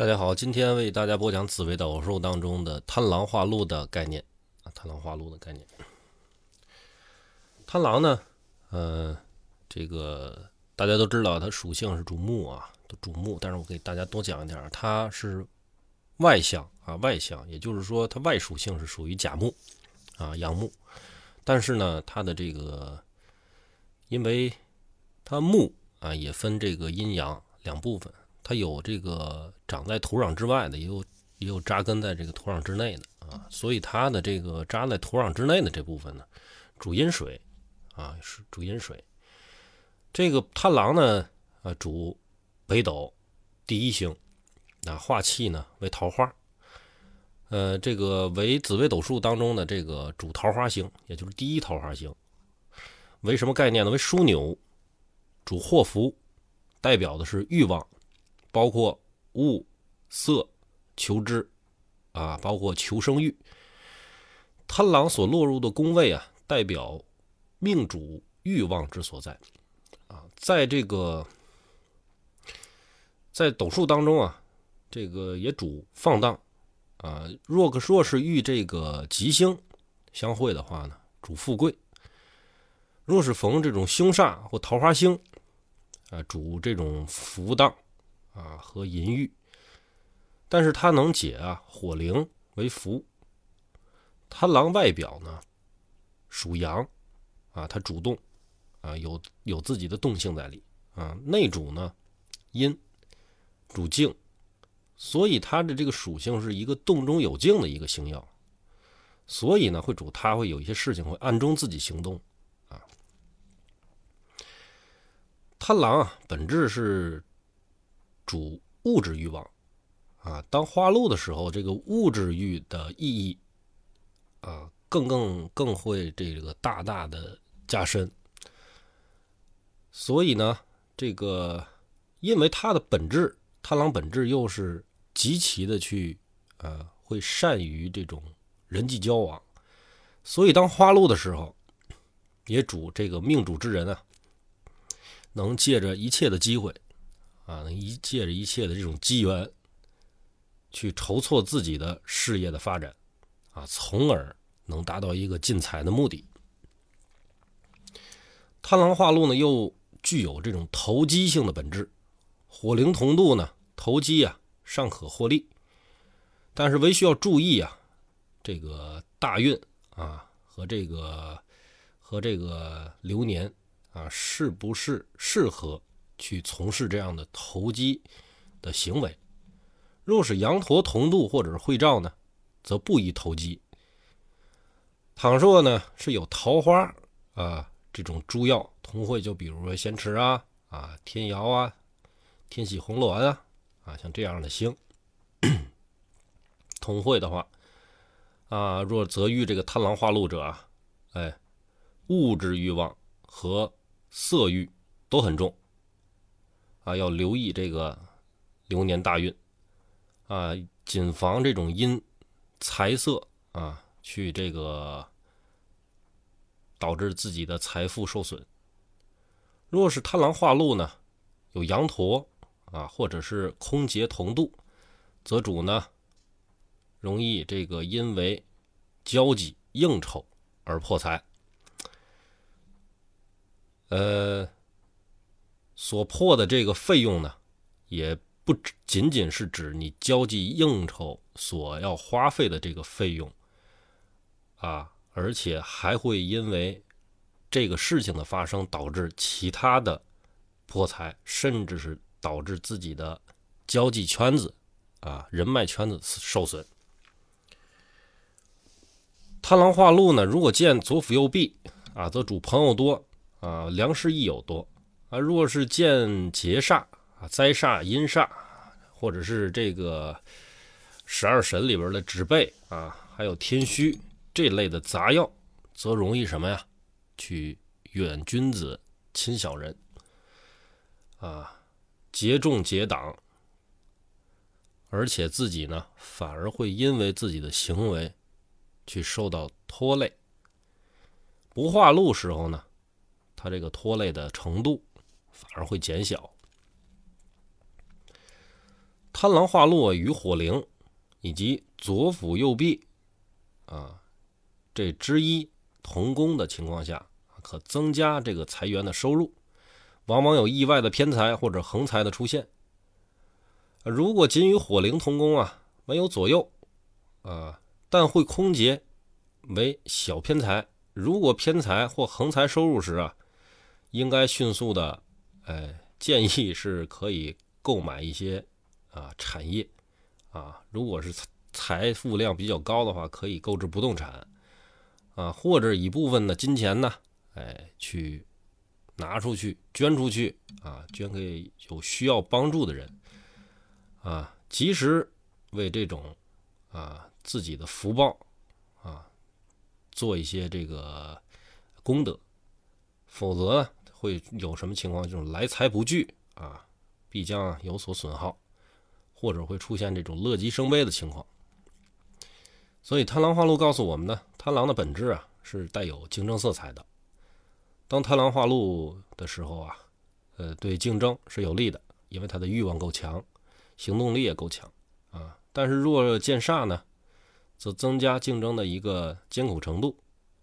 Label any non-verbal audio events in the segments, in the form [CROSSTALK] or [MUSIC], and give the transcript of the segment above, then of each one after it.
大家好，今天为大家播讲紫微斗数当中的贪狼化禄的概念啊，贪狼化禄的概念。贪狼呢，呃，这个大家都知道，它属性是主木啊，主木。但是我给大家多讲一点，它是外向啊，外向，也就是说，它外属性是属于甲木啊，阳木。但是呢，它的这个，因为它木啊，也分这个阴阳两部分。它有这个长在土壤之外的，也有也有扎根在这个土壤之内的啊，所以它的这个扎在土壤之内的这部分呢，主阴水啊，是主阴水。这个贪狼呢，啊，主北斗第一星，啊，化气呢为桃花，呃，这个为紫微斗数当中的这个主桃花星，也就是第一桃花星。为什么概念呢？为枢纽，主祸福，代表的是欲望。包括物色求知啊，包括求生欲。贪狼所落入的宫位啊，代表命主欲望之所在啊。在这个在斗数当中啊，这个也主放荡啊。若个若是遇这个吉星相会的话呢，主富贵；若是逢这种凶煞或桃花星啊，主这种福当。啊，和淫欲，但是它能解啊火灵为福。贪狼外表呢属阳，啊，它主动，啊，有有自己的动性在里，啊，内主呢阴，主静，所以它的这个属性是一个动中有静的一个星耀，所以呢会主它会有一些事情会暗中自己行动，啊，贪狼啊本质是。主物质欲望啊，当花露的时候，这个物质欲的意义啊，更更更会这个大大的加深。所以呢，这个因为它的本质，贪狼本质又是极其的去呃，会善于这种人际交往，所以当花露的时候，也主这个命主之人啊，能借着一切的机会。啊，能一借着一切的这种机缘，去筹措自己的事业的发展，啊，从而能达到一个进财的目的。贪狼化禄呢，又具有这种投机性的本质。火灵同度呢，投机啊尚可获利，但是唯需要注意啊，这个大运啊和这个和这个流年啊，是不是适合？去从事这样的投机的行为，若是羊驼同度或者是会照呢，则不宜投机。倘若呢是有桃花啊这种诸曜同会，就比如说仙池啊啊天姚啊天喜红鸾啊啊像这样的星 [COUGHS] 同会的话啊，若则遇这个贪狼化禄者啊，哎，物质欲望和色欲都很重。啊，要留意这个流年大运啊，谨防这种因财色啊，去这个导致自己的财富受损。若是贪狼化禄呢，有羊驼啊，或者是空劫同度，则主呢容易这个因为交际应酬而破财。呃。所破的这个费用呢，也不仅仅是指你交际应酬所要花费的这个费用啊，而且还会因为这个事情的发生导致其他的破财，甚至是导致自己的交际圈子啊、人脉圈子受损。贪狼化禄呢，如果见左辅右弼啊，则主朋友多啊，良师益友多。啊，若是见劫煞啊、灾煞、阴煞，或者是这个十二神里边的指背啊，还有天虚这类的杂药，则容易什么呀？去远君子，亲小人啊，劫众劫党，而且自己呢，反而会因为自己的行为去受到拖累。不化禄时候呢，他这个拖累的程度。反而会减小。贪狼化禄与火灵以及左辅右弼啊这之一同宫的情况下，可增加这个财源的收入，往往有意外的偏财或者横财的出现。如果仅与火灵同宫啊，没有左右啊，但会空劫为小偏财。如果偏财或横财收入时啊，应该迅速的，哎，建议是可以购买一些。啊，产业啊，如果是财富量比较高的话，可以购置不动产啊，或者一部分的金钱呢，哎，去拿出去捐出去啊，捐给有需要帮助的人啊，及时为这种啊自己的福报啊做一些这个功德，否则会有什么情况？就是来财不聚啊，必将有所损耗。或者会出现这种乐极生悲的情况，所以贪狼化禄告诉我们呢，贪狼的本质啊是带有竞争色彩的。当贪狼化禄的时候啊，呃，对竞争是有利的，因为他的欲望够强，行动力也够强啊。但是若见煞呢，则增加竞争的一个艰苦程度，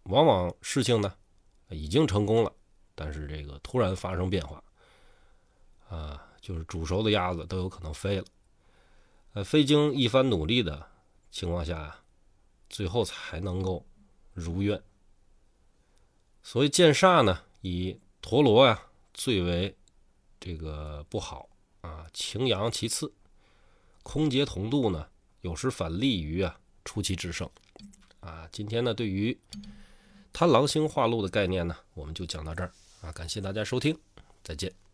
往往事情呢已经成功了，但是这个突然发生变化啊，就是煮熟的鸭子都有可能飞了。呃，非经一番努力的情况下，最后才能够如愿。所以剑煞呢，以陀螺呀最为这个不好啊，擎羊其次，空劫同度呢，有时反利于啊出奇制胜啊。今天呢，对于贪狼星化禄的概念呢，我们就讲到这儿啊，感谢大家收听，再见。